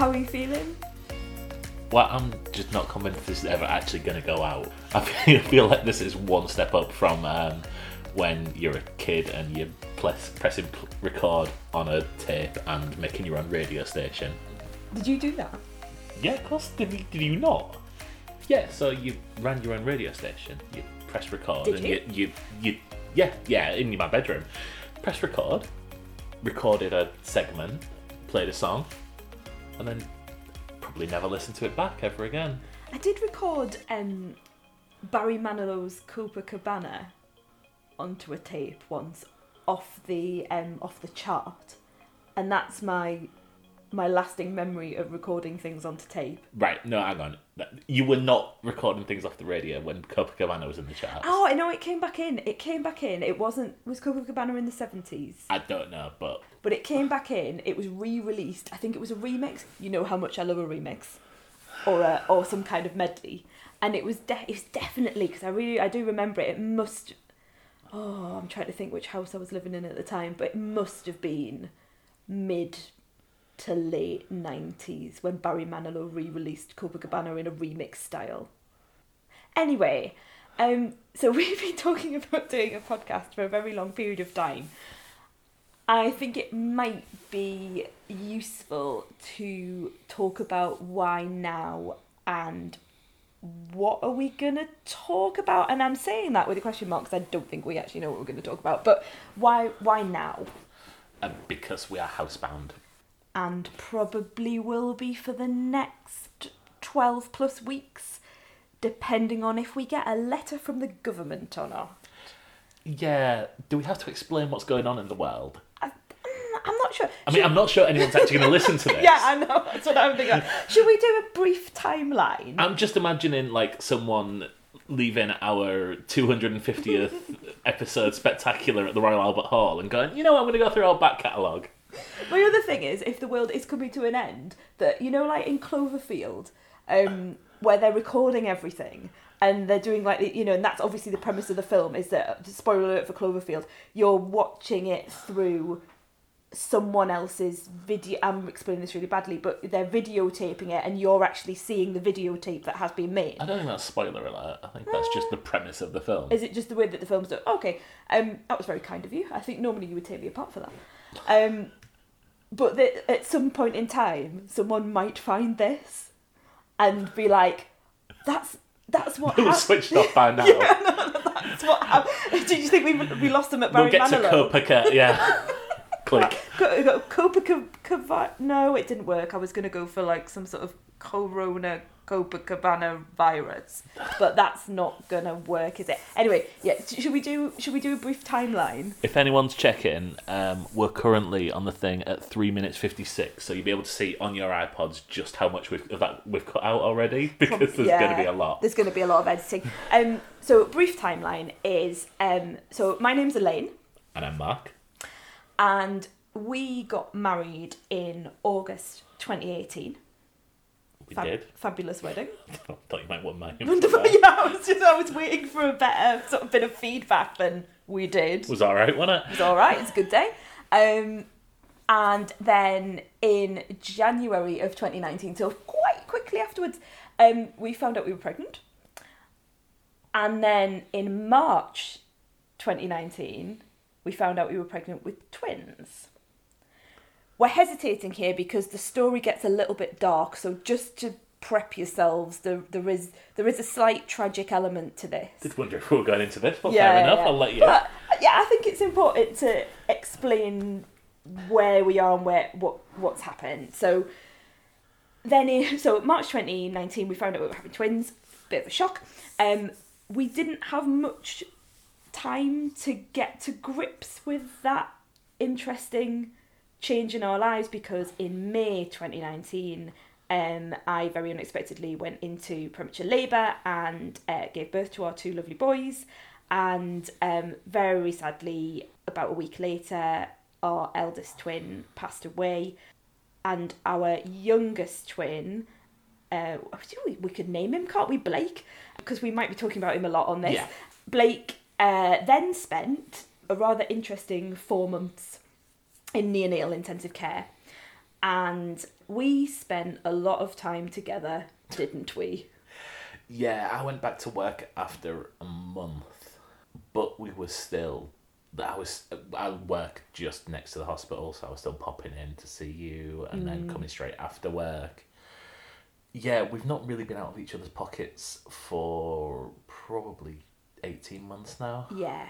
How are you feeling? Well, I'm just not convinced this is ever actually going to go out. I feel, I feel like this is one step up from um, when you're a kid and you're press, pressing record on a tape and making your own radio station. Did you do that? Yeah, of course. Did you, did you not? Yeah, so you ran your own radio station. You press record Did and you? you, you, you, yeah, yeah, in my bedroom. Press record, recorded a segment, played a song, and then probably never listened to it back ever again. I did record um, Barry Manilow's Cooper Copacabana onto a tape once off the um, off the chart, and that's my my lasting memory of recording things onto tape. Right, no, hang on. You were not recording things off the radio when Copacabana was in the charts. Oh, I know it came back in. It came back in. It wasn't was Copacabana in the seventies, I don't know, but but it came back in. It was re-released. I think it was a remix. You know how much I love a remix, or a, or some kind of medley. And it was de- it was definitely because I really I do remember it. It must. Oh, I'm trying to think which house I was living in at the time, but it must have been mid to late 90s when Barry Manilow re-released Copacabana in a remix style. Anyway, um, so we've been talking about doing a podcast for a very long period of time. I think it might be useful to talk about why now and what are we gonna talk about? And I'm saying that with a question mark because I don't think we actually know what we're gonna talk about. But why why now? uh, because we are housebound. And probably will be for the next 12 plus weeks, depending on if we get a letter from the government or not. Yeah, do we have to explain what's going on in the world? I, mm, I'm not sure. I mean, I'm not sure anyone's actually going to listen to this. yeah, I know. That's what I'm thinking. Should we do a brief timeline? I'm just imagining like someone leaving our 250th episode spectacular at the Royal Albert Hall and going, you know, what, I'm going to go through our back catalogue. My other thing is, if the world is coming to an end, that you know, like in Cloverfield, um, where they're recording everything and they're doing like you know, and that's obviously the premise of the film is that spoiler alert for Cloverfield, you're watching it through someone else's video. I'm explaining this really badly, but they're videotaping it, and you're actually seeing the videotape that has been made. I don't think that's spoiler alert. I think that's just the premise of the film. Is it just the way that the film's done? Okay, um, that was very kind of you. I think normally you would take me apart for that. Um, but that at some point in time, someone might find this and be like, "That's that's what." We'll hap- switched off by now. that's what. hap- Did you think we we lost them at Barry we'll get to Manilow? Copaca, yeah. Click. Co- co-. No, it didn't work. I was going to go for like some sort of Corona Copacabana virus, but that's not to work, is it? Anyway, yeah. Should we do? Should we do a brief timeline? If anyone's checking, um, we're currently on the thing at three minutes fifty six, so you'll be able to see on your iPods just how much we've that we've cut out already because there's Yeah, going to be a lot. There's going to be a lot of editing. Um. So brief timeline is um. So my name's Elaine, And I'm Mark. and we got married in August 2018. We Fab- did. Fabulous wedding. I thought you might want mine. Wonderful. Yeah, I was just I was waiting for a better sort of bit of feedback than we did. Was all right, wasn't It it? was all right. It's a good day. Um, and then in January of 2019, so quite quickly afterwards, um, we found out we were pregnant. And then in March 2019, we found out we were pregnant with twins. We're hesitating here because the story gets a little bit dark, so just to prep yourselves, there, there is there is a slight tragic element to this. Did wonder if we were going into this, but Yeah, fair enough. yeah. I'll let you. But yeah, I think it's important to explain where we are and where what what's happened. So then, in, so March 2019, we found out we were having twins. Bit of a shock. Um, we didn't have much time to get to grips with that interesting change in our lives because in May 2019, um, I very unexpectedly went into premature labour and uh, gave birth to our two lovely boys. And um, very sadly, about a week later, our eldest twin passed away, and our youngest twin. Uh, we- we could name him, can't we? Blake, because we might be talking about him a lot on this. Yeah. Blake uh, then spent a rather interesting four months in neonatal intensive care. and we spent a lot of time together, didn't we? Yeah, I went back to work after a month, but we were still. I was I work just next to the hospital, so I was still popping in to see you, and then mm. coming straight after work. Yeah, we've not really been out of each other's pockets for probably eighteen months now. Yeah.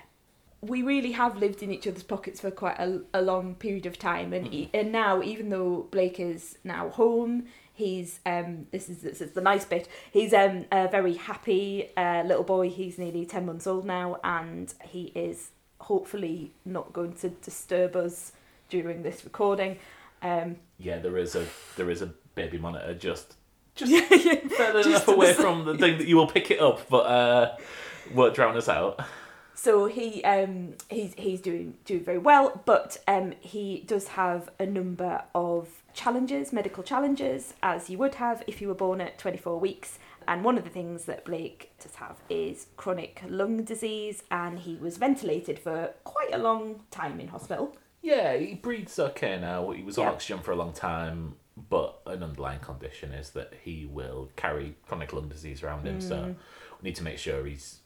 We really have lived in each other's pockets for quite a, a long period of time, and e- and now even though Blake is now home, he's um this is this is the nice bit. He's um a very happy uh, little boy. He's nearly ten months old now, and he is hopefully not going to disturb us during this recording. Um, Yeah, there is a there is a baby monitor just just yeah, yeah. enough away from the thing that you will pick it up, but uh, won't drown us out. So he um he's he's doing doing very well, but um he does have a number of challenges, medical challenges, as you would have if you were born at 24 weeks. And one of the things that Blake does have is chronic lung disease, and he was ventilated for quite a long time in hospital. Yeah, he breathes okay now. He was on Yeah. oxygen for a long time, but an underlying condition is that he will carry chronic lung disease around him. So we need to make sure he's.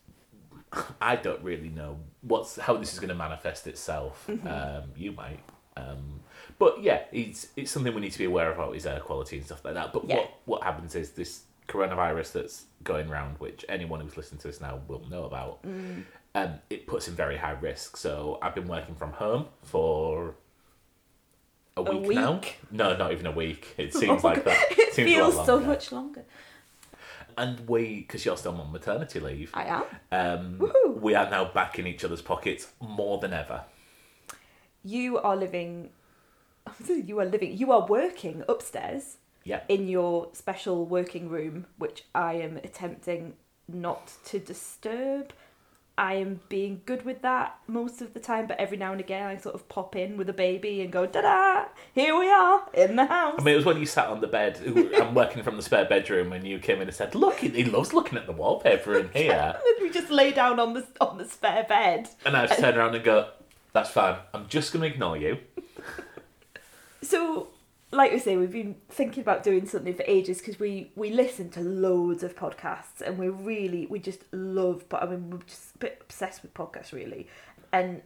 I don't really know what's how this is going to manifest itself. Um, you might, um, but yeah, it's it's something we need to be aware of about his air quality and stuff like that. But Yeah. what what happens is this coronavirus that's going around, which anyone who's listening to this now will know about. Um, it puts him very high risk. So I've been working from home for a week, now. week? No, not even a week. It seems like that. It seems feels so much longer. And we, because you're still on maternity leave, I am. um, we are now back in each other's pockets more than ever. You are living. You are living. You are working upstairs. Yeah. in your special working room, which I am attempting not to disturb. I am being good with that most of the time, but every now and again I sort of pop in with a baby and go, da da, here we are in the house. I mean, it was when you sat on the bed. I'm working from the spare bedroom, and you came in and said, "Look, he, he loves looking at the wallpaper in here." we just lay down on the on the spare bed. and I just turn around and go, "That's fine. I'm just going to ignore you." So, like we say, we've been thinking about doing something for ages because we we listen to loads of podcasts and we really we just love. But I mean, we're just a bit obsessed with podcasts, really. And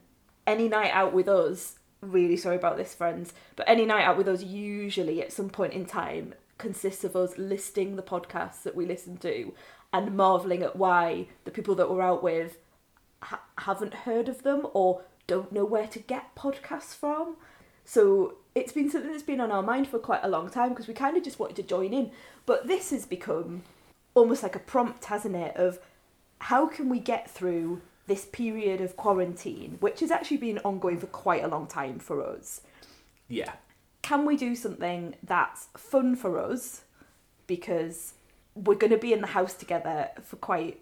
any night out with us, really sorry about this, friends, but any night out with us, usually at some point in time, consists of us listing the podcasts that we listen to and marveling at why the people that we're out with ha- haven't heard of them or don't know where to get podcasts from. So it's been something that's been on our mind for quite a long time because we kind of just wanted to join in. But this has become almost like a prompt, hasn't it, of how can we get through this period of quarantine, which has actually been ongoing for quite a long time for us. Yeah, Can we do something that's fun for us because we're going to be in the house together for quite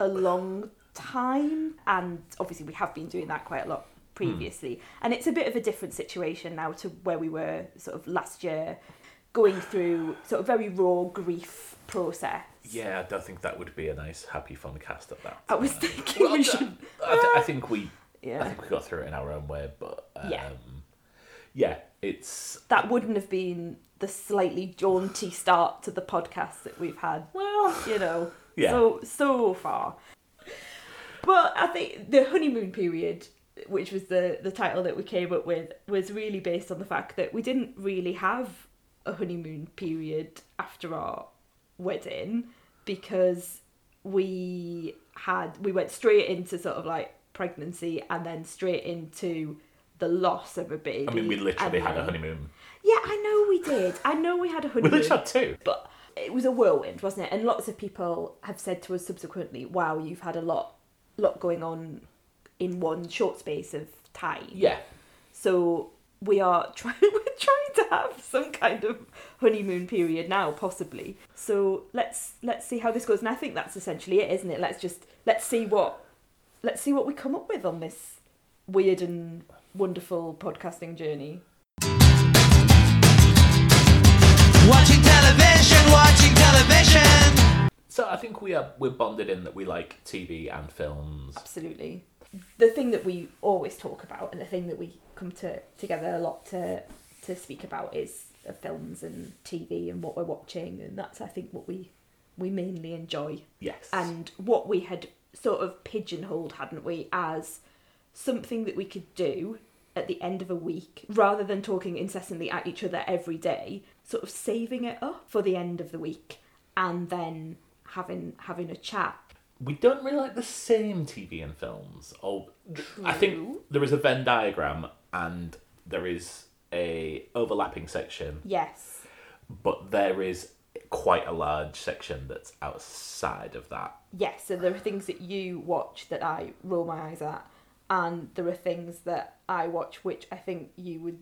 a long time and obviously we have been doing that quite a lot previously and it's a bit of a different situation now to where we were sort of last year going through sort of very raw grief process yeah. I don't think that would be a nice, happy, fun cast at that. i was thinking Well, we should I, th- I think we, Yeah. I think we got through it in our own way, but um, Yeah. yeah, it's that wouldn't have been the slightly jaunty start to the podcast that we've had well, you know Yeah. so so far but i think the honeymoon period which was the the title that we came up with was really based on the fact that we didn't really have a honeymoon period after our wedding because we had we went straight into sort of like pregnancy and then straight into the loss of a baby I mean, we literally had a honeymoon. yeah i know we did i know we had a honeymoon. We literally had two. but it was a whirlwind, wasn't it? And lots of people have said to us subsequently, "Wow, you've had a lot, lot going on in one short space of time." Yeah, So we are trying, we're trying to have some kind of honeymoon period now, possibly. So let's let's see how this goes, and I think that's essentially it, isn't it? Let's just let's see what let's see what we come up with on this weird and wonderful podcasting journey. Watching television, watching television. so I think we are we're bonded in that we like TV and films. absolutely. The thing that we always talk about, and the thing that we come to together a lot to to speak about, is uh, films and TV and what we're watching, and that's I think what we we mainly enjoy. Yes. And what we had sort of pigeonholed, hadn't we, as something that we could do at the end of a week rather than talking incessantly at each other every day, sort of saving it up for the end of the week and then having having a chat. We don't really like the same TV and films. Oh, I think there is a Venn diagram and there is a overlapping section, Yes. but there is quite a large section that's outside of that. Yes, so there are things that you watch that I roll my eyes at, and there are things that I watch which I think you would,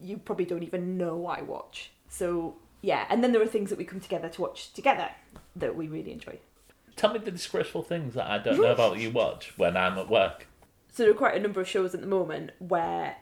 you probably don't even know I watch. So yeah, and then there are things that we come together to watch together that we really enjoy. Tell me the disgraceful things that I don't know about you watch when I'm at work. So there are quite a number of shows at the moment where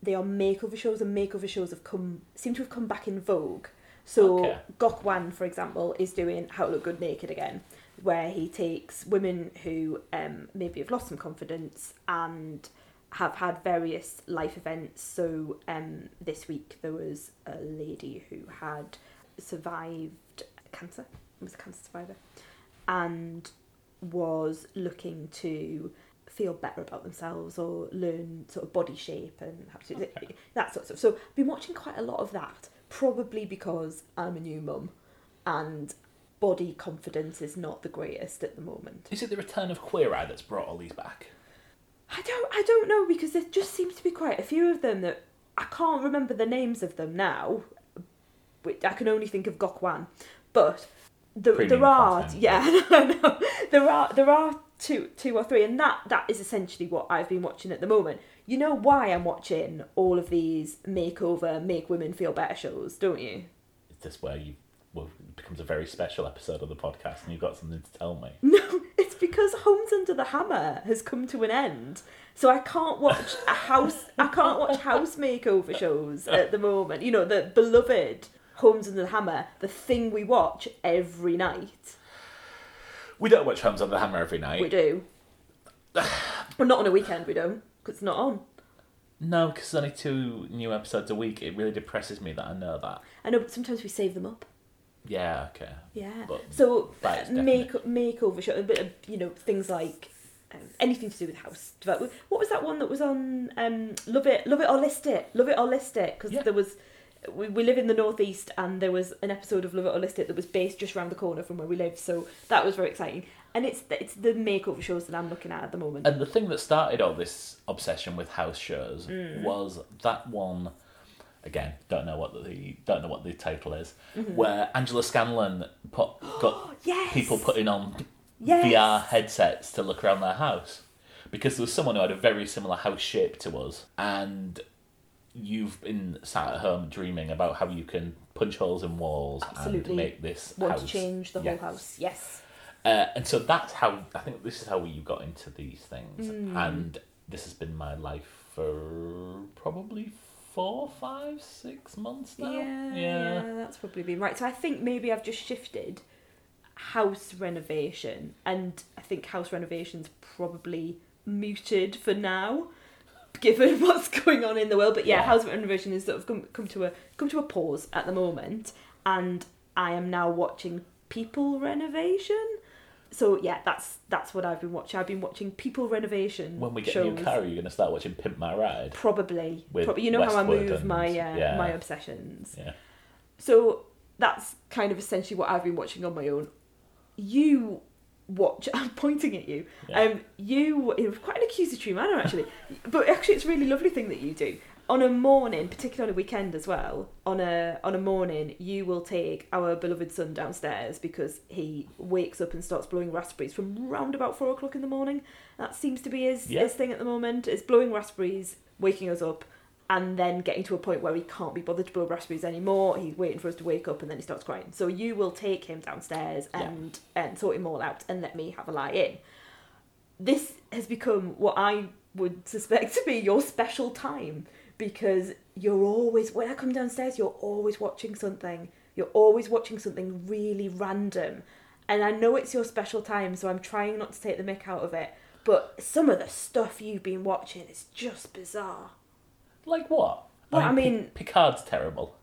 they are makeover shows, and makeover shows have come seem to have come back in vogue. So Okay. Gok Wan, for example, is doing How to Look Good Naked again, where he takes women who um, maybe have lost some confidence and have had various life events. So um, this week there was a lady who had survived cancer, was a cancer survivor, and was looking to feel better about themselves or learn sort of body shape and how to do that sort of stuff. So I've been watching quite a lot of that, probably because I'm a new mum and body confidence is not the greatest at the moment. Is it the return of Queer Eye that's brought all these back? I don't I don't know because there just seems to be quite a few of them that I can't remember the names of them now. I can only think of Gok Wan. But there, there are content. yeah, know. There are there are two two or three and that that is essentially what I've been watching at the moment. You know why I'm watching all of these makeover, make women feel better shows, don't you? Is this where you well, it becomes a very special episode of the podcast and you've got something to tell me? No, it's because Homes Under the Hammer has come to an end. So I can't watch a house I can't watch house makeover shows at the moment. You know, the beloved Homes Under the Hammer, the thing we watch every night. We don't watch Homes on the Hammer every night. We do. well, not on a weekend, we don't, because it's not on. No, because there's only two new episodes a week. It really depresses me that I know that. I know, but sometimes we save them up. Yeah, okay. Yeah. But so uh, make makeover show, a bit of you know things like um, anything to do with house development. What was that one that was on um, Love It, Love It or List It, Love It or List It? Because Yeah. there was we, we live in the northeast and there was an episode of Love It or List It that was based just around the corner from where we live. So that was very exciting. And it's the, it's the makeover shows that I'm looking at at the moment. And the thing that started all this obsession with house shows Mm. was that one. Again, don't know what the don't know what the title is. Mm-hmm. Where Angela Scanlon put got Yes! people putting on Yes! VR headsets to look around their house because there was someone who had a very similar house shape to us, and you've been sat at home dreaming about how you can punch holes in walls Absolutely. and make this Want house to change the Yes. whole house? Yes. Uh, and so that's how I think this is how you got into these things, Mm. and this has been my life for probably four, five, six months now. Yeah, yeah, that's probably been right. So I think maybe I've just shifted house renovation, and I think house renovation's probably muted for now, given what's going on in the world. But yeah, Yeah. house renovation has sort of come, come to a come to a pause at the moment, and I am now watching people renovation. So yeah, that's that's what I've been watching. I've been watching people renovation. When we get shows. a new car, are you going to start watching Pimp My Ride? Probably, probably. You know how I move and- my uh, yeah. my obsessions. Yeah. So that's kind of essentially what I've been watching on my own. You watch. I'm pointing at you. Yeah. Um, you in quite an accusatory manner actually, but actually it's a really lovely thing that you do. On a morning, particularly on a weekend as well, on a on a morning, you will take our beloved son downstairs because he wakes up and starts blowing raspberries from round about four o'clock in the morning. That seems to be his Yeah. his thing at the moment. Is blowing raspberries, waking us up, and then getting to a point where he can't be bothered to blow raspberries anymore. He's waiting for us to wake up and then he starts crying. So you will take him downstairs Yeah. and, and sort him all out and let me have a lie in. This has become what I would suspect to be your special time because you're always, when I come downstairs, you're always watching something. You're always watching something really random. And I know it's your special time, so I'm trying not to take the mick out of it. But some of the stuff you've been watching is just bizarre. Like what? Well, I Pi- mean- Picard's terrible.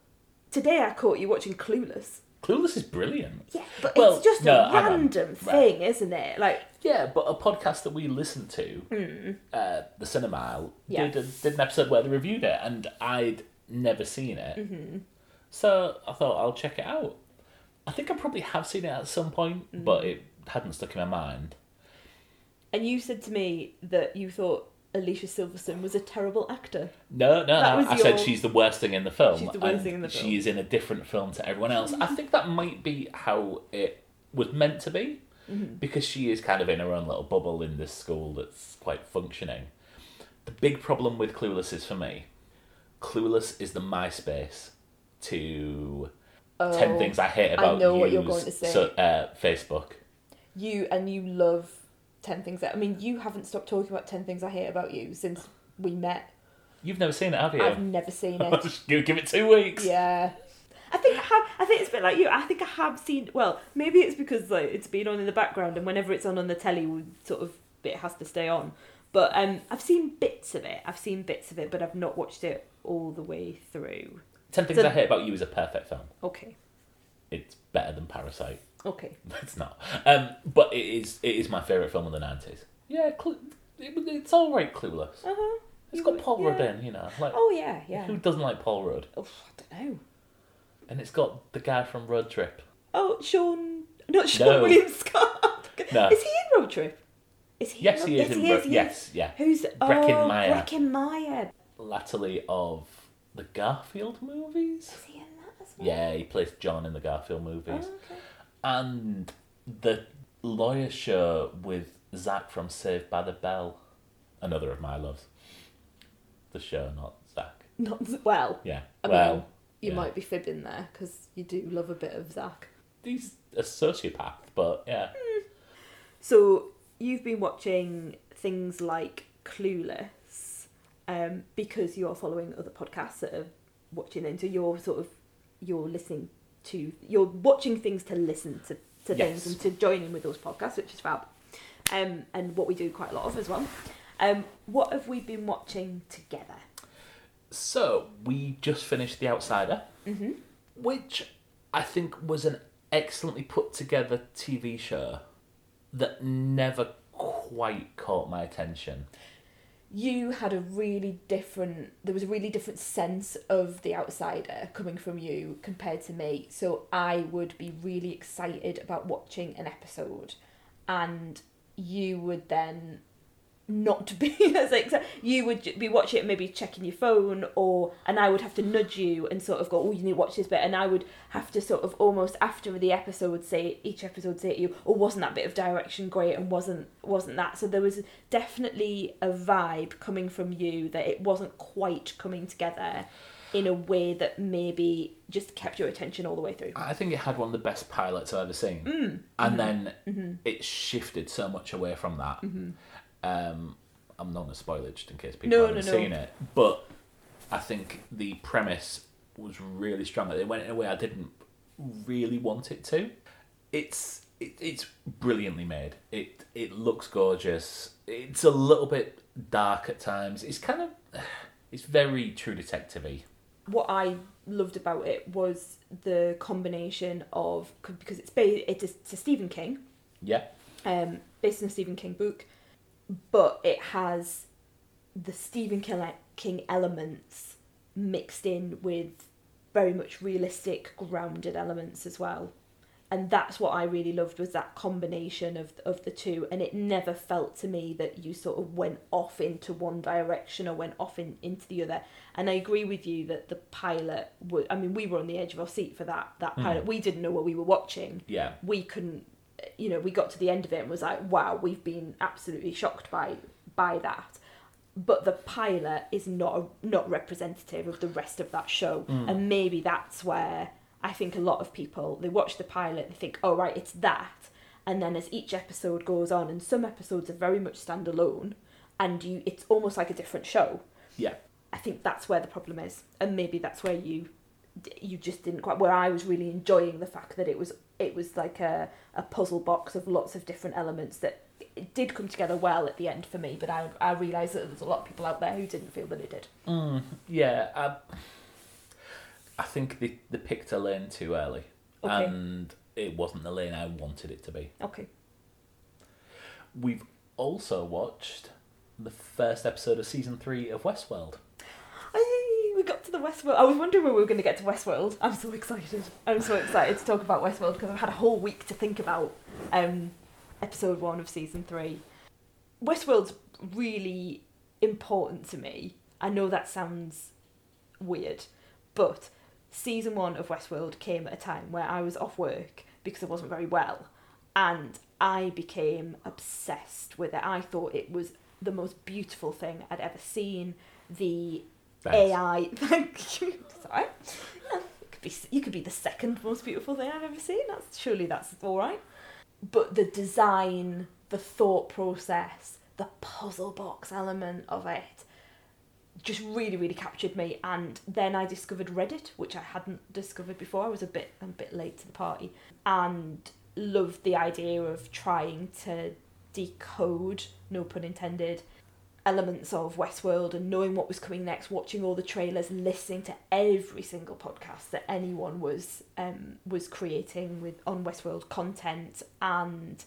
today I caught you watching Clueless. Clueless is brilliant. Yeah, but Well, it's just no, a hang on. random Right. thing, isn't it? Like, Yeah, but a podcast that we listened to, uh, the Cinemile, Hmm. Yeah. did, a, did an episode where they reviewed it, and I'd never seen it. Mm-hmm. So I thought I'll check it out. I think I probably have seen it at some point, but it hadn't stuck in my mind. and you said to me that you thought Alicia Silverstone was a terrible actor. No, no, That no. I said she's the worst thing in the film. She's the worst thing in the film. She is in a different film to everyone else. I think that might be how it was meant to be, Mm-hmm. because she is kind of in her own little bubble in this school that's quite functioning. The big problem with Clueless is for me, Clueless is the MySpace to ten Oh, things I hate about I know what you're going to say. So, uh, Facebook. You and you love Ten Things That I mean, you haven't stopped talking about Ten Things I Hate About You since we met. You've never seen it, have you? I've never seen it. Just give, give it two weeks. yeah. I think I have. I think it's a bit like you. I think I have seen. Well, maybe it's because like it's been on in the background, and whenever it's on on the telly, we sort of it has to stay on. But um, I've seen bits of it. I've seen bits of it, but I've not watched it all the way through. Ten Things So- I Hate About You is a perfect film. Okay. It's better than Parasite. Okay. It's not. Um, but it is. It is my favorite film of the nineties. Yeah, Clu- it, it's all right. Clueless. Uh huh. It's got Paul Rudd in. You know, like Oh yeah, yeah. who doesn't like Paul Rudd? Oh, I don't know. And it's got the guy from Road Trip. Oh, Seann. Not Seann No. William Scott. No. Is he in Road Trip? Is he? Yes, in he Road- is in he Road. he is. Yes, yeah. Who's Breckin oh, Meyer. Breckin Meyer. Latterly of the Garfield movies. Is he in that as well? Yeah, he plays John in the Garfield Oh, movies. okay. And the lawyer show with Zach from Saved by the Bell. Another of my loves. The show, not Zach. Not well. Yeah. I well, mean, you yeah. might be fibbing there because you do love a bit of Zach. He's a sociopath, but yeah. So you've been watching things like Clueless um, because you're following other podcasts that are watching into. You're sort of you're listening to you're watching things to listen to, to Yes. things and to join in with those podcasts, which is fab. Um, and what we do quite a lot of as well. Um, what have we been watching together? So, we just finished The Outsider, Mm-hmm. which I think was an excellently put together TV show that never quite caught my attention. You had a really different there was a really different sense of the outsider coming from you compared to me. So i would be really excited about watching an episode and you would then not to be as excited you would be watching it maybe checking your phone or and i would have to nudge you and sort of go oh you need to watch this bit and i would have to sort of almost after the episode say each episode say to you oh wasn't that bit of direction great and wasn't wasn't that so there was definitely a vibe coming from you that it wasn't quite coming together in a way that maybe just kept your attention all the way through I think it had one of the best pilots I've ever seen. Mm. And then Mm-hmm. it shifted so much away from that. Um, I'm not going to spoil it just in case people No, haven't no, no. seen it. But I think the premise was really strong. It went in a way I didn't really want it to. It's it, it's brilliantly made. It it looks gorgeous. It's a little bit dark at times. It's kind of it's very true detective-y. what I loved about it was the combination of because it's based it's a Stephen King, Yeah. um, based on a Stephen King book, but it has the Stephen King elements mixed in with very much realistic, grounded elements as well. And that's what I really loved was that combination of of the two, and it never felt to me that you sort of went off into one direction or went off in, into the other. And I agree with you that the pilot would. I mean, we were on the edge of our seat for that that hmm. pilot. We didn't know what we were watching Yeah. we couldn't you know we got to the end of it and was like wow we've been absolutely shocked by by that. But the pilot is not not representative of the rest of that show. Mm. And maybe that's where i think a lot of people they watch the pilot they think oh right it's that. And then as each episode goes on and some episodes are very much standalone and you it's almost like a different show. Yeah. I think that's where the problem is, and maybe that's where you you just didn't quite. Where I was really enjoying the fact that it was it was like a a puzzle box of lots of different elements that it did come together well at the end for me. But I I realised that there's a lot of people out there who didn't feel that it did. Yeah, uh, I think they, they picked a lane too early, Okay. and it wasn't the lane I wanted it to be. Okay. We've also watched the first episode of season three of Westworld. Hey, we got to the Westworld. I was wondering when we were going to get to Westworld. I'm so excited. I'm so excited to talk about Westworld because I've had a whole week to think about um, episode one of season three. Westworld's really important to me. I know that sounds weird, but season one of Westworld came at a time where I was off work because I wasn't very well, and I became obsessed with it. I thought it was the most beautiful thing I'd ever seen. The Thanks. AI, thank you. Sorry, you could be you could be the second most beautiful thing I've ever seen. That's surely that's all right. But the design, the thought process, the puzzle box element of it just really really captured me and then I discovered Reddit which I hadn't discovered before I was a bit a bit late to the party and loved the idea of trying to decode no pun intended elements of Westworld and knowing what was coming next watching all the trailers listening to every single podcast that anyone was um was creating with on Westworld content and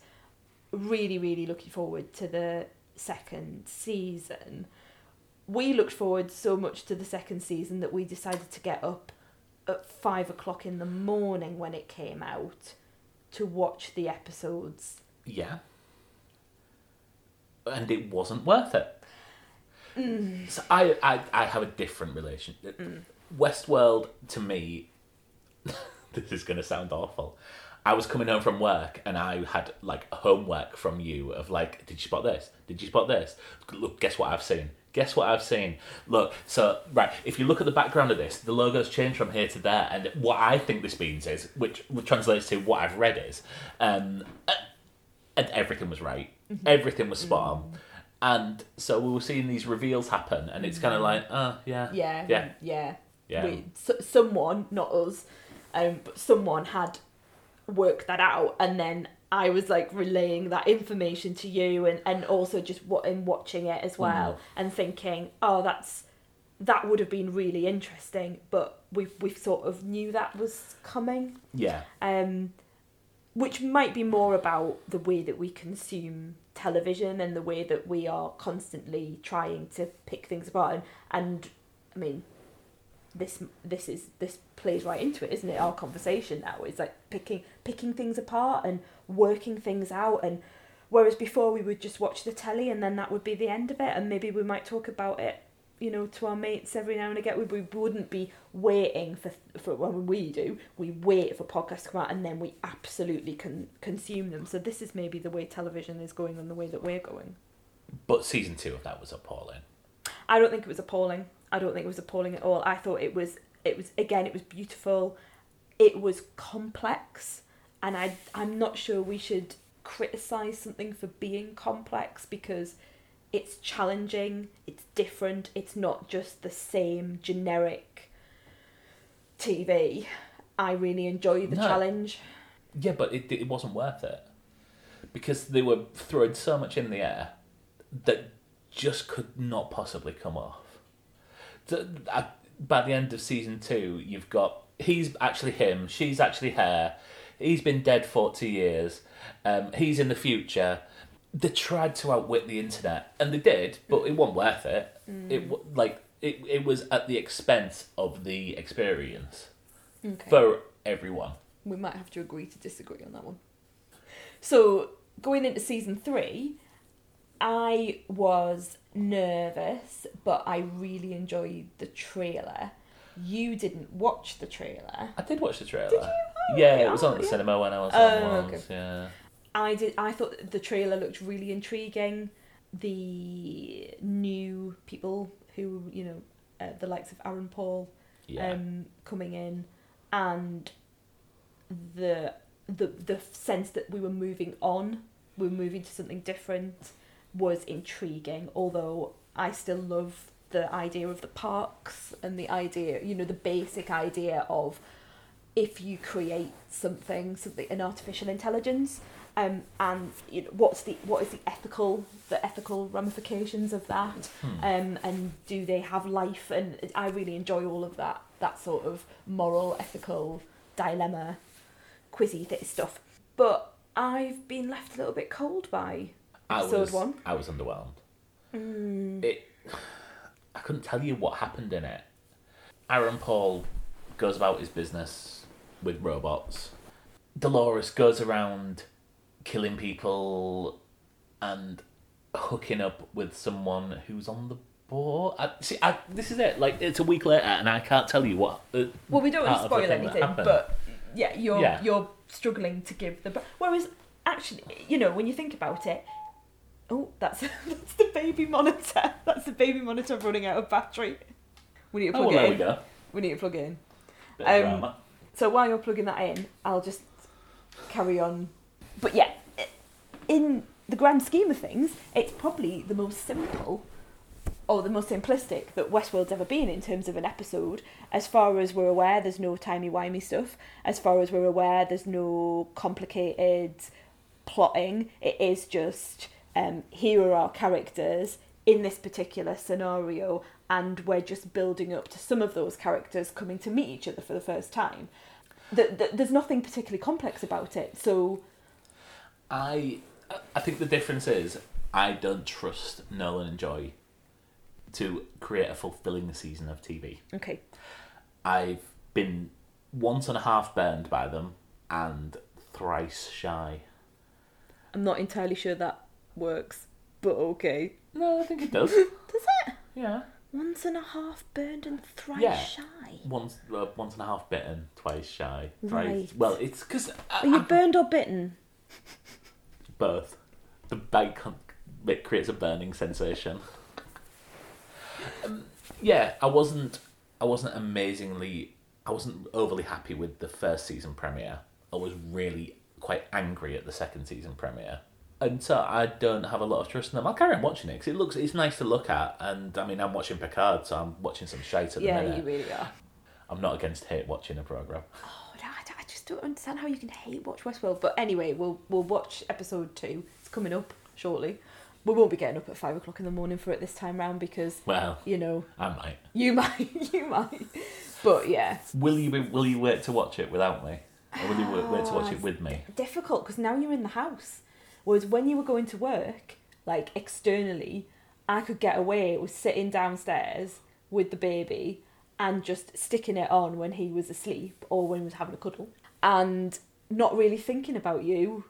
really really looking forward to the second season we looked forward so much to the second season that we decided to get up at five o'clock in the morning when it came out to watch the episodes. Yeah. And it wasn't worth it. Mm. So I, I, I have a different relation. Uh, mm. Westworld, to me, this is going to sound awful. I was coming home from work and I had like homework from you of like, did you spot this? Did you spot this? Look, guess what I've seen? Guess what I've seen? Look, so right, if you look at the background of this, the logo's changed from here to there, and what I think this means is, which translates to what I've read is, um, uh, and everything was right. Mm-hmm. Everything was spot on. Mm. And so we were seeing these reveals happen, and it's kind of like, oh, yeah. Yeah, Yeah. yeah. Yeah. We, so, someone, not us, um, but someone had worked that out, and then I was like relaying that information to you, and and also just what in watching it as well, and thinking, oh, that's that would have been really interesting, but we we sort of knew that was coming. Yeah. um, which might be more about the way that we consume television and the way that we are constantly trying to pick things apart. And, and I mean this this is this plays right into it isn't it? Our conversation now is like picking picking things apart and working things out. And whereas before we would just watch the telly and then that would be the end of it. And maybe we might talk about it you know to our mates every now and again we, we wouldn't be waiting for for when we do we wait for podcasts to come out and then we absolutely can consume them so this is maybe the way television is going and the way that we're going But season two of that was appalling. I don't think it was appalling. I don't think it was appalling at all. I thought it was it was again it was beautiful. It was complex and I I'm not sure we should criticize something for being complex because it's challenging, it's different, it's not just the same generic TV. I really enjoy the No. challenge. Yeah, but it, it wasn't worth it. Because they were throwing so much in the air that just could not possibly come off. Uh, by the end of season two, you've got he's actually him, she's actually her, he's been dead 40 years, um, he's in the future. They tried to outwit the internet, and they did, but it wasn't worth it. Mm. It like it, it was at the expense of the experience Okay. for everyone. we might have to agree to disagree on that one. So, going into season three, I was nervous, but I really enjoyed the trailer. You didn't watch the trailer. I did watch the trailer. Did you? Oh, yeah, it was on at the yeah. cinema when I was Oh, on okay. Yeah. I did. I thought the trailer looked really intriguing. The new people who you know, uh, the likes of Aaron Paul, Yeah. um, coming in, and the the the sense that we were moving on, we were moving to something different, was intriguing. Although I still love the idea of the parks and the idea, you know, the basic idea of if you create something, something an artificial intelligence, um, and you know, what's the what is the ethical the ethical ramifications of that, um, and do they have life? And I really enjoy all of that that sort of moral ethical dilemma, quizzy stuff. But I've been left a little bit cold by I episode was, one. I was underwhelmed. It, I couldn't tell you what happened in it. Aaron Paul goes about his business with robots. Dolores goes around killing people and hooking up with someone who's on the board. I, see, I, this is it. Like it's a week later, and I can't tell you what. uh, Well, we don't want to part of the spoil anything, but yeah, you're Yeah. you're struggling to give the. Whereas, actually, you know, when you think about it, oh, that's that's the baby monitor. That's the baby monitor running out of battery. We need to oh, plug well, there we in. go. We need to plug it in. Um. So while you're plugging that in, I'll just carry on. But yeah, in the grand scheme of things, it's probably the most simple or the most simplistic that Westworld's ever been in terms of an episode. As far as we're aware, there's no timey-wimey stuff. As far as we're aware, there's no complicated plotting. It is just um, here are our characters in this particular scenario, and we're just building up to some of those characters coming to meet each other for the first time. The, the, there's nothing particularly complex about it, so I I think the difference is I don't trust Nolan and Joy to create a fulfilling season of TV. okay. I've been once and a half burned by them and thrice shy. I'm not entirely sure that works, but okay. No, I think it does. Does it? yeah. Once and a half burned and thrice Yeah. shy. Once uh, once and a half bitten, twice shy. Thrice. Right. Well, it's because Are you burned or bitten? Both. The con- it creates a burning sensation. Um, yeah, I wasn't. I wasn't amazingly. I wasn't overly happy with the first season premiere. I was really quite angry at the second season premiere, and so I don't have a lot of trust in them. I'll carry on watching it because it looks. It's nice to look at, and I mean, I'm watching Picard, so I'm watching some shite at Yeah, the minute. you really are. I'm not against hate watching a program. No, I, I just don't understand how you can hate watch Westworld. But anyway, we'll we'll watch episode two. It's coming up shortly. We won't be getting up at five o'clock in the morning for it this time round because Well, you know I might. you might you might. But yeah, Will you? Be, will you wait to watch it without me, or will you wait, wait to watch Ah, it with me? difficult because now you're in the house. Whereas when you were going to work, like externally, I could get away with sitting downstairs with the baby and just sticking it on when he was asleep or when he was having a cuddle and not really thinking about you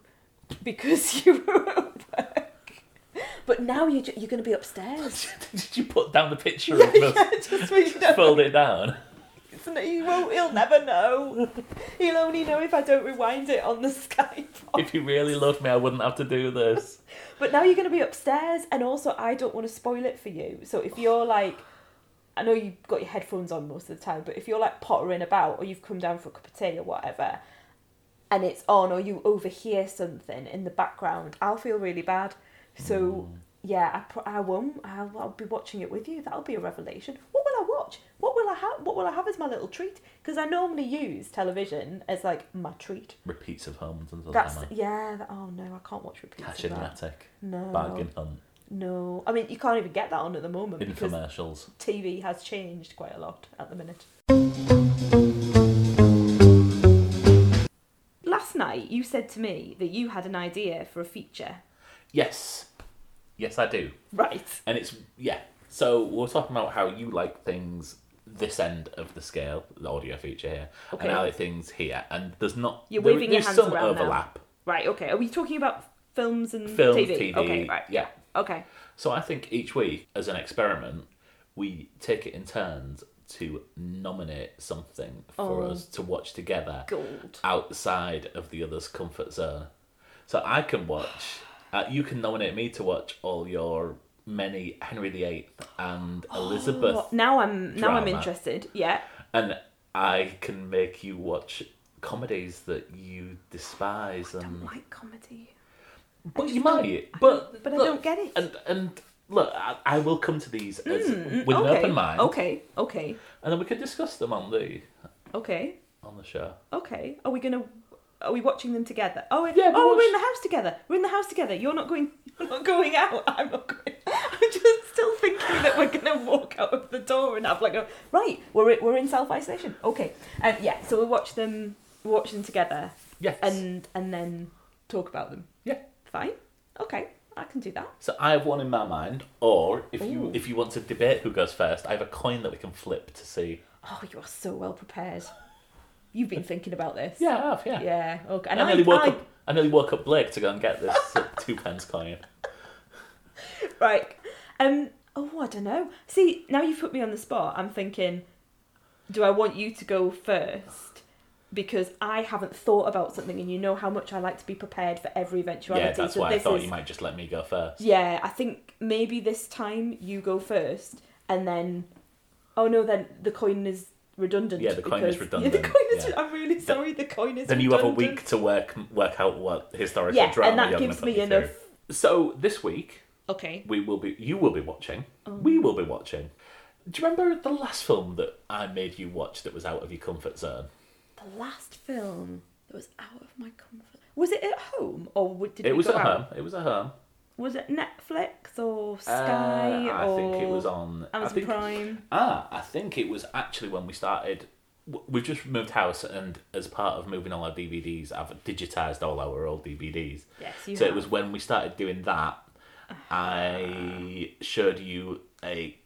because you were at work. But now you're, you're going to be upstairs. Did you put down the picture of us? just so you know. Fold it down. He won't, he'll never know. He'll only know if I don't rewind it on the Skype. If you really loved me, I wouldn't have to do this. But now you're going to be upstairs, and also I don't want to spoil it for you. So if you're like, I know you've got your headphones on most of the time, but if you're like pottering about, or you've come down for a cup of tea or whatever, and it's on, or you overhear something in the background, I'll feel really bad. So mm. yeah, I, I won't. I'll, I'll be watching it with you. That'll be a revelation. What will I watch? What will I have? What will I have as my little treat? Because I normally use television as like my treat. Repeats of Homes and That's yeah. that- Oh no, I can't watch repeats Cash of in that. attic. No. Bargain hunt. No, I mean you can't even get that on at the moment Infomercials. TV has changed quite a lot at the minute. Last night you said to me that you had an idea for a feature. Yes. Yes, I do. Right. And it's, yeah. So we're talking about how you like things this end of the scale, the audio feature here, Okay. and I like things here. And there's not. You're there- waving your hands some around now. overlap. Right, okay. Are we talking about films and Film, TV? TV. Okay, right. Yeah. Okay. So I think each week, as an experiment, we take it in turns to nominate something for Oh. us to watch together Gold. outside of the other's comfort zone. So I can watch. Uh, you can nominate me to watch all your many Henry VIII and Elizabeth, Well, now I'm now I'm interested. Yeah. and I can make you watch comedies that you despise. I don't And like comedy. But you might, but But I look, don't get it. And and look, I, I will come to these as, Mm, with okay. an open mind. Okay. Okay. and then we can discuss them on the Okay. on the show. Okay. Are we gonna Are we watching them together? Oh, Yeah, oh, we're in the house together. We're in the house together. You're not going. You're not going out. I'm not going. I'm just still thinking that we're gonna walk out of the door and have like a right. We're in- we're in self isolation. Okay. Um, yeah. So we'll watch them. Watch them together Yes. and and then talk about them. Fine. Okay. I can do that. So I have one in my mind, or if you Ooh. if you want to debate who goes first, I have a coin that we can flip to see. Oh, you are so well prepared. You've been thinking about this. Yeah, I have. Yeah. Yeah. Okay. I And I, nearly woke I- up. I nearly woke up Blake to go and get this uh, two pence coin. Right. Um. Oh, I don't know. See, now you've put me on the spot. I'm thinking, do I want you to go first? Because I haven't thought about something, and you know how much I like to be prepared for every eventuality. Yeah, that's so why I thought is, you might just let me go first. Yeah, I think maybe this time you go first, and then, oh no, then the coin is redundant. Yeah, the coin is because- Yeah, redundant, the coin is. yeah. I'm really sorry. The coin is. Then you have a week to work work out what historical Yeah, drama and that gives gonna put me me enough. through. So this week Okay. we will be you will be watching. Oh. We will be watching. Do you remember the last film that I made you watch that was out of your comfort zone? Last film that was out of my comfort. Was it at home or did It we was at out? home. It was at home. Was it Netflix or Sky Uh, I or think it was on I Amazon think, Prime? Ah, I think it was actually when we started. We've just moved house, and as part of moving all our DVDs, I've digitized all our old DVDs. Yes, you so have. it was when we started doing that. I showed you a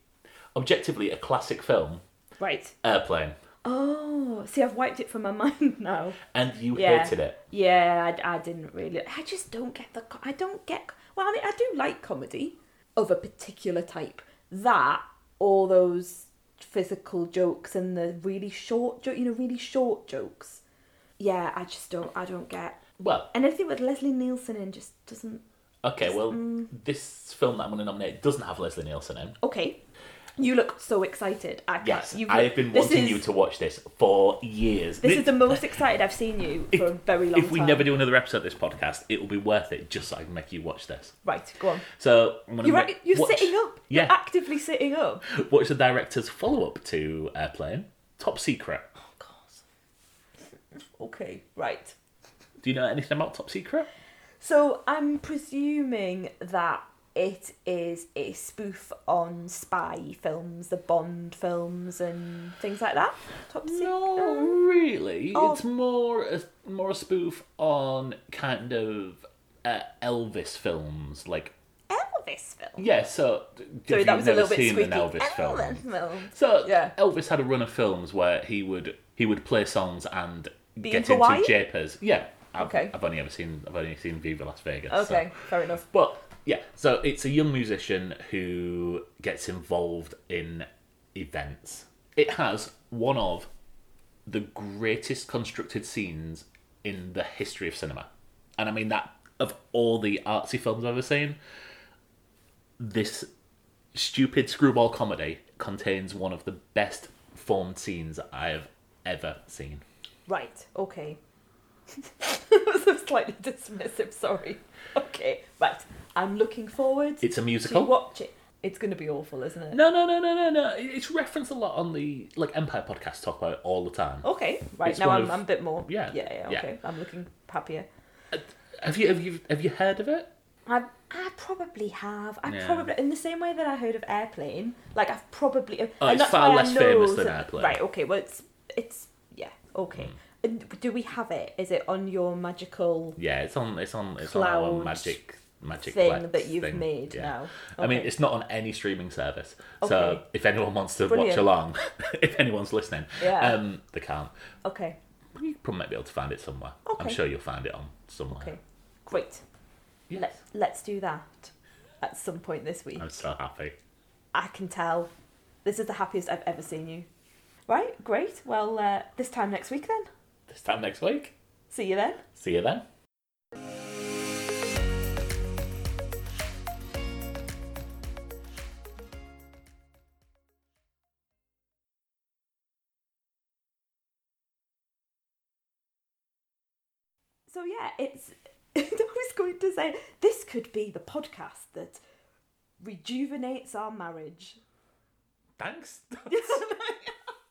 objectively a classic film, Right. Airplane, Oh, see, I've wiped it from my mind now. and you Yeah. hated it. Yeah, I, I didn't really. I just don't get the. I don't get. Well, I mean, I do like comedy of a particular type. That all those physical jokes and the really short, jo- you know, really short jokes. Yeah, I just don't. I don't get. Well, And anything with Leslie Nielsen in just doesn't. okay, well, mm. this film that I'm going to nominate doesn't have Leslie Nielsen in. Okay, you look so excited. I yes, You've I have been wanting is- you to watch this for years. This is the most excited I've seen you for a very long time. if we time. never do another episode of this podcast, it will be worth it just so I can make you watch this. Right, go on. So I'm gonna You're, right, you're watch, sitting up. Yeah. You're actively sitting up. Watch the director's follow-up to uh, Airplane, Top Secret. Oh, God. Okay, right. Do you know anything about Top Secret? So I'm presuming that it is a spoof on spy films, the Bond films, and things like that. Top secret. No, really. Oh. It's more a, more a spoof on kind of uh, Elvis films, like Elvis film. yeah. So, Sorry, that was a little bit seen squeaky. an Elvis film, Elvis film. So Yeah. Elvis had a run of films where he would he would play songs and Be get Hawaii? into japers. Yeah. I've, Okay. I've only ever seen I've only seen Viva Las Vegas. so- Okay, fair enough. But yeah, so it's a young musician who gets involved in events. It has one of the greatest constructed scenes in the history of cinema. And I mean that of all the artsy films I've ever seen, this stupid screwball comedy contains one of the best formed scenes I have ever seen. Right, okay. that was slightly dismissive, sorry. Okay, right. I'm looking forward It's a to musical. watch it. It's going to be awful, isn't it? No, no, no, no, no, no. It's referenced a lot on the like Empire podcast talk about it all the time. Okay, right. It's now one I'm, of- I'm a bit more. Yeah, Yeah, yeah, yeah. okay. I'm looking happier. Have you have you have you heard of it? I I probably have. I Yeah. probably in the same way that I heard of Airplane. Like I've probably. Oh, and it's that's far why I less know famous than Airplane. Right. Okay. Well, it's it's yeah. Okay. Hmm. And Do we have it? Is it on your magical Yeah, it's on it's on it's on our Cloud magic magic thing Plex that you've thing. made Yeah. now? I mean, it's not on any streaming service. So Okay. if anyone wants to watch along, if anyone's listening, Yeah. um, they can't. Okay. You probably might be able to find it somewhere. I'm sure you'll find it on somewhere. Okay. Great. Yes. Let Let's do that at some point this week. I'm so happy. I can tell. This is the happiest I've ever seen you. Right. Great. Well, uh, this time next week then. This time next week. See you then. See you then. So yeah, it's. I was going to say this could be the podcast that rejuvenates our marriage. Thanks.